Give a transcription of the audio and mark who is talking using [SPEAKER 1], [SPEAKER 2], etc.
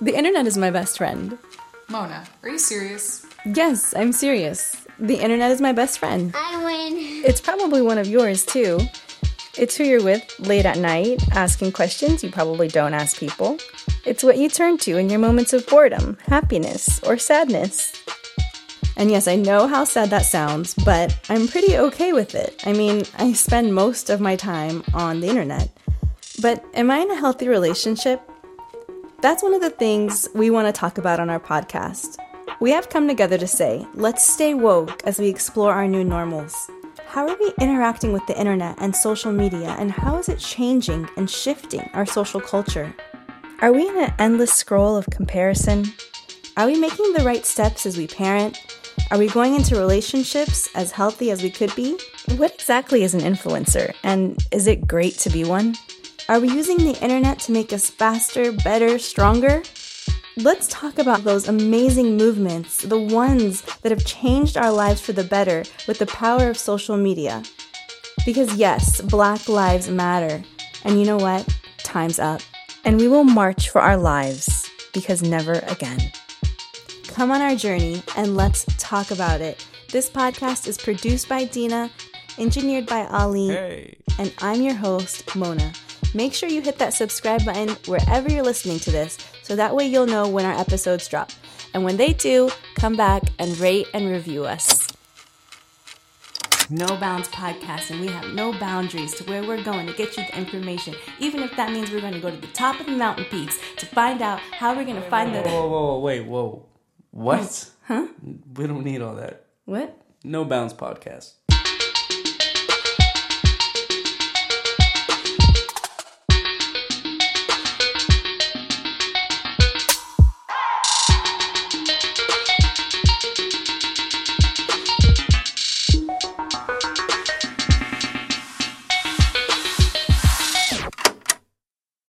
[SPEAKER 1] The internet is my best friend.
[SPEAKER 2] Mona, are you serious?
[SPEAKER 1] Yes, I'm serious. The internet is my best friend.
[SPEAKER 3] I win.
[SPEAKER 1] It's probably one of yours too. It's who you're with late at night, asking questions you probably don't ask people. It's what you turn to in your moments of boredom, happiness, or sadness. And yes, I know how sad that sounds, but I'm pretty okay with it. I mean, I spend most of my time on the internet. But am I in a healthy relationship? That's one of the things we want to talk about on our podcast. We have come together to say, let's stay woke as we explore our new normals. How are we interacting with the internet and social media, and how is it changing and shifting our social culture? Are we in an endless scroll of comparison? Are we making the right steps as we parent? Are we going into relationships as healthy as we could be? What exactly is an influencer, and is it great to be one? Are we using the internet to make us faster, better, stronger? Let's talk about those amazing movements, the ones that have changed our lives for the better with the power of social media. Because, yes, Black Lives Matter. And you know what? Time's up. And we will march for our lives because never again. Come on our journey and let's talk about it. This podcast is produced by Dina, engineered by Ali,
[SPEAKER 4] Hey.
[SPEAKER 1] and I'm your host, Mona. Make sure you hit that subscribe button wherever you're listening to this so that way you'll know when our episodes drop. And when they do, come back and rate and review us. No Bounds Podcast, and we have no boundaries to where we're going to get you the information, even if that means we're going to go to the top of the mountain peaks to find out how we're going to find
[SPEAKER 4] Whoa,
[SPEAKER 1] the.
[SPEAKER 4] whoa, whoa, wait, whoa. What? Huh? We don't need all that.
[SPEAKER 1] What?
[SPEAKER 4] No Bounds podcast.